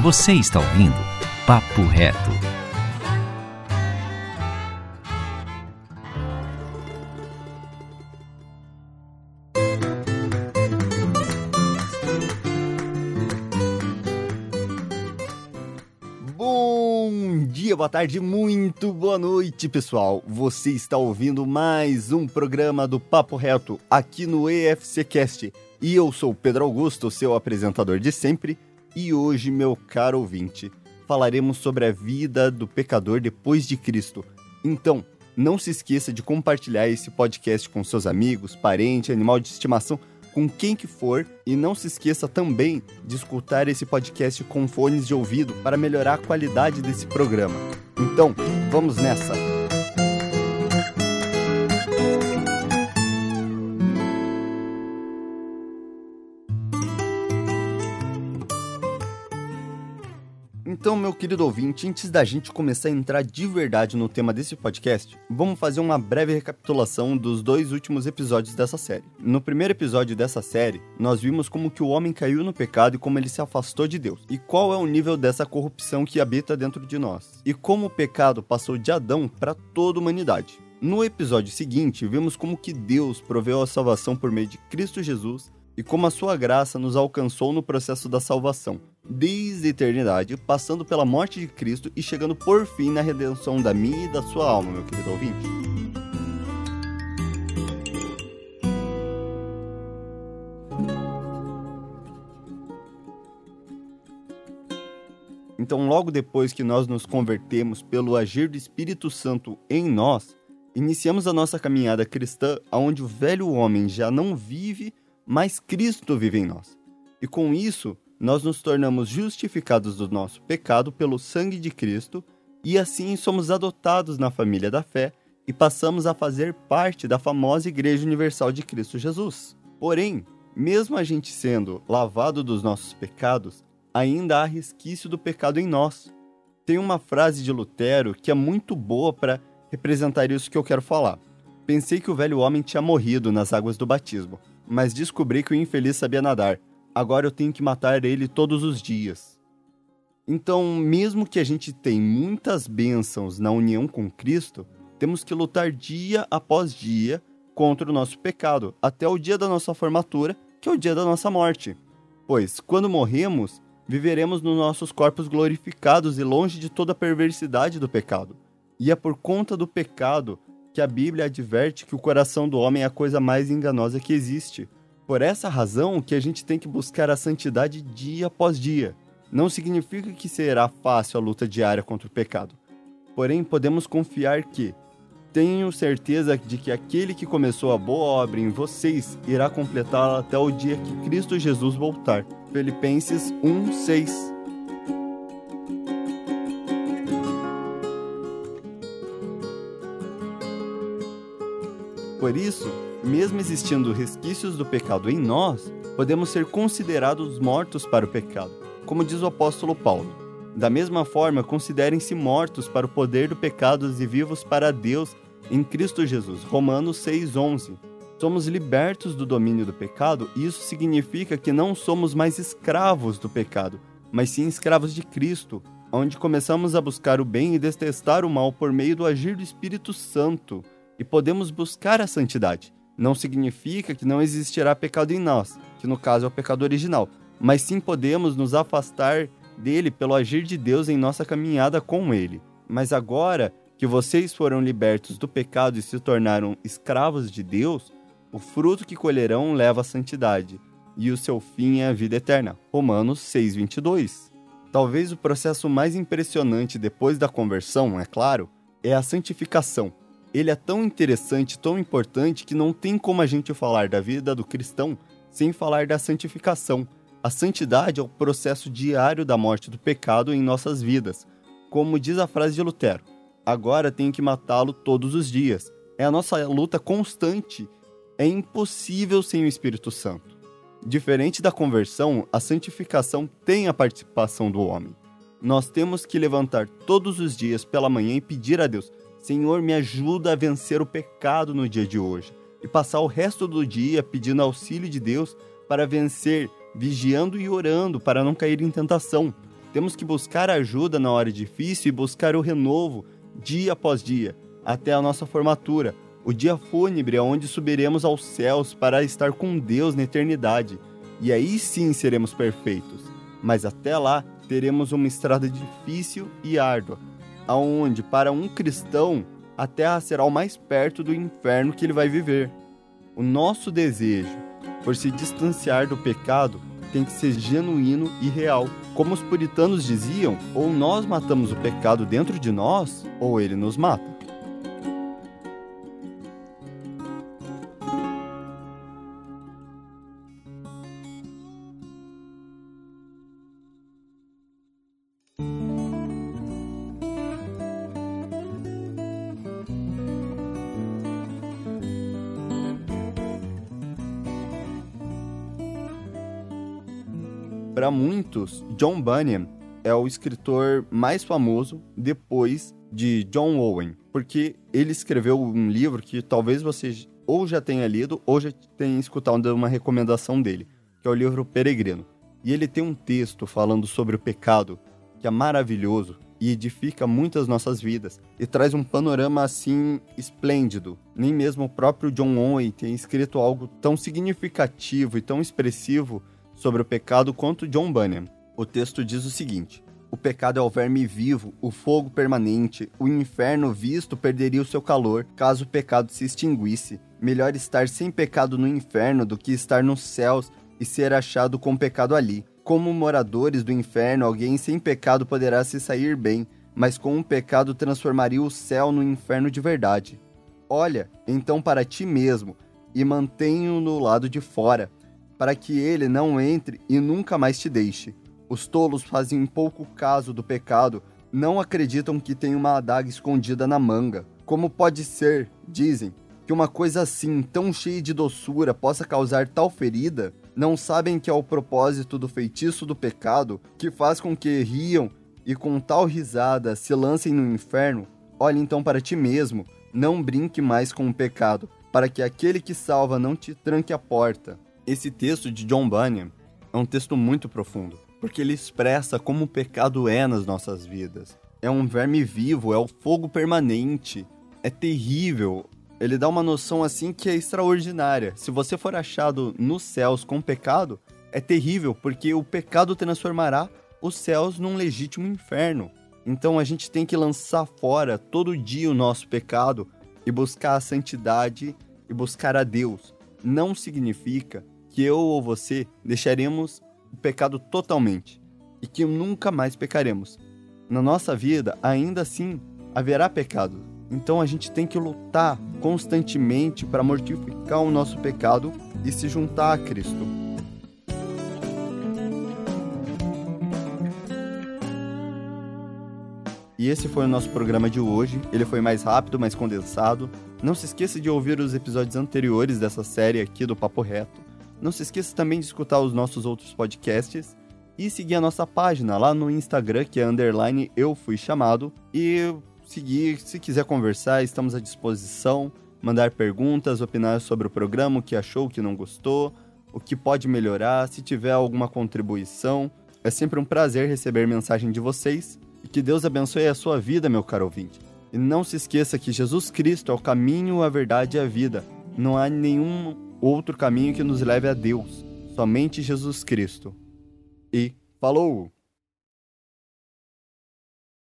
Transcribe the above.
Você está ouvindo Papo Reto. Bom dia, boa tarde, muito boa noite, pessoal. Você está ouvindo mais um programa do Papo Reto aqui no EFC Cast. E eu sou Pedro Augusto, seu apresentador de sempre, e hoje, meu caro ouvinte, falaremos sobre a vida do pecador depois de Cristo. Então, não se esqueça de compartilhar esse podcast com seus amigos, parente, animal de estimação, com quem que for, e não se esqueça também de escutar esse podcast com fones de ouvido para melhorar a qualidade desse programa. Então, vamos nessa! Então, meu querido ouvinte, antes da gente começar a entrar de verdade no tema desse podcast, vamos fazer uma breve recapitulação dos dois últimos episódios dessa série. No primeiro episódio dessa série, nós vimos como que o homem caiu no pecado e como ele se afastou de Deus, e qual é o nível dessa corrupção que habita dentro de nós, e como o pecado passou de Adão para toda a humanidade. No episódio seguinte, vimos como que Deus proveu a salvação por meio de Cristo Jesus e como a sua graça nos alcançou no processo da salvação, desde a eternidade, passando pela morte de Cristo e chegando por fim na redenção da minha e da sua alma, meu querido ouvinte. Então, logo depois que nós nos convertemos pelo agir do Espírito Santo em nós, iniciamos a nossa caminhada cristã onde o velho homem já não vive, mas Cristo vive em nós. E com isso, nós nos tornamos justificados do nosso pecado pelo sangue de Cristo e assim somos adotados na família da fé e passamos a fazer parte da famosa Igreja Universal de Cristo Jesus. Porém, mesmo a gente sendo lavado dos nossos pecados, ainda há resquício do pecado em nós. Tem uma frase de Lutero que é muito boa para representar isso que eu quero falar. Pensei que o velho homem tinha morrido nas águas do batismo, mas descobri que o infeliz sabia nadar. Agora eu tenho que matar ele todos os dias. Então, mesmo que a gente tenha muitas bênçãos na união com Cristo, temos que lutar dia após dia contra o nosso pecado, até o dia da nossa formatura, que é o dia da nossa morte. Pois, quando morremos, viveremos nos nossos corpos glorificados e longe de toda a perversidade do pecado. E é por conta do pecado que a Bíblia adverte que o coração do homem é a coisa mais enganosa que existe. Por essa razão que a gente tem que buscar a santidade dia após dia. Não significa que será fácil a luta diária contra o pecado. Porém, podemos confiar que tenho certeza de que aquele que começou a boa obra em vocês irá completá-la até o dia que Cristo Jesus voltar. Filipenses 1:6. Por isso, mesmo existindo resquícios do pecado em nós, podemos ser considerados mortos para o pecado, como diz o apóstolo Paulo. Da mesma forma, considerem-se mortos para o poder do pecado e vivos para Deus em Cristo Jesus. Romanos 6:11. Somos libertos do domínio do pecado e isso significa que não somos mais escravos do pecado, mas sim escravos de Cristo, onde começamos a buscar o bem e detestar o mal por meio do agir do Espírito Santo e podemos buscar a santidade. Não significa que não existirá pecado em nós, que no caso é o pecado original, mas sim podemos nos afastar dele pelo agir de Deus em nossa caminhada com ele. Mas agora que vocês foram libertos do pecado e se tornaram escravos de Deus, o fruto que colherão leva à santidade, e o seu fim é a vida eterna. Romanos 6:22. Talvez o processo mais impressionante depois da conversão, é claro, é a santificação ele é tão interessante, tão importante, que não tem como a gente falar da vida do cristão sem falar da santificação. A santidade é o processo diário da morte do pecado em nossas vidas. Como diz a frase de Lutero, agora tenho que matá-lo todos os dias. É a nossa luta constante. É impossível sem o Espírito Santo. Diferente da conversão, a santificação tem a participação do homem. Nós temos que levantar todos os dias pela manhã e pedir a Deus: Senhor, me ajuda a vencer o pecado no dia de hoje e passar o resto do dia pedindo auxílio de Deus para vencer, vigiando e orando para não cair em tentação. Temos que buscar ajuda na hora difícil e buscar o renovo dia após dia, até a nossa formatura, o dia fúnebre onde subiremos aos céus para estar com Deus na eternidade. E aí sim seremos perfeitos. Mas até lá teremos uma estrada difícil e árdua, aonde para um cristão a terra será o mais perto do inferno que ele vai viver. O nosso desejo por se distanciar do pecado tem que ser genuíno e real. Como os puritanos diziam, ou nós matamos o pecado dentro de nós, ou ele nos mata. Para muitos, John Bunyan é o escritor mais famoso depois de John Owen, porque ele escreveu um livro que talvez você ou já tenha lido ou já tenha escutado uma recomendação dele, que é o livro Peregrino. E ele tem um texto falando sobre o pecado que é maravilhoso e edifica muitas nossas vidas e traz um panorama assim esplêndido. Nem mesmo o próprio John Owen tem escrito algo tão significativo e tão expressivo sobre o pecado quanto John Bunyan. O texto diz o seguinte: O pecado é o verme vivo, o fogo permanente, o inferno visto perderia o seu calor caso o pecado se extinguisse. Melhor estar sem pecado no inferno do que estar nos céus e ser achado com pecado ali. Como moradores do inferno, alguém sem pecado poderá se sair bem, mas com um pecado transformaria o céu no inferno de verdade. Olha, então para ti mesmo, e mantenha-o no lado de fora, para que ele não entre e nunca mais te deixe. Os tolos fazem pouco caso do pecado, não acreditam que tem uma adaga escondida na manga. Como pode ser, dizem, que uma coisa assim, tão cheia de doçura, possa causar tal ferida? Não sabem que é o propósito do feitiço do pecado que faz com que riam e com tal risada se lancem no inferno? Olhe então para ti mesmo, não brinque mais com o pecado, para que aquele que salva não te tranque a porta. Esse texto de John Bunyan é um texto muito profundo, porque ele expressa como o pecado é nas nossas vidas. É um verme vivo, é o fogo permanente, é terrível. Ele dá uma noção assim que é extraordinária. Se você for achado nos céus com pecado, é terrível, porque o pecado transformará os céus num legítimo inferno. Então a gente tem que lançar fora todo dia o nosso pecado e buscar a santidade e buscar a Deus. Não significa que eu ou você deixaremos o pecado totalmente e que nunca mais pecaremos. Na nossa vida, ainda assim, haverá pecado. Então a gente tem que lutar constantemente para mortificar o nosso pecado e se juntar a Cristo. E esse foi o nosso programa de hoje. Ele foi mais rápido, mais condensado. Não se esqueça de ouvir os episódios anteriores dessa série aqui do Papo Reto. Não se esqueça também de escutar os nossos outros podcasts e seguir a nossa página lá no Instagram, que é underline eu fui chamado. E seguir, se quiser conversar, estamos à disposição. Mandar perguntas, opinar sobre o programa, o que achou, o que não gostou, o que pode melhorar, se tiver alguma contribuição. É sempre um prazer receber mensagem de vocês e que Deus abençoe a sua vida, meu caro ouvinte. E não se esqueça que Jesus Cristo é o caminho, a verdade e a vida. Não há nenhum outro caminho que nos leve a Deus, somente Jesus Cristo. E falou!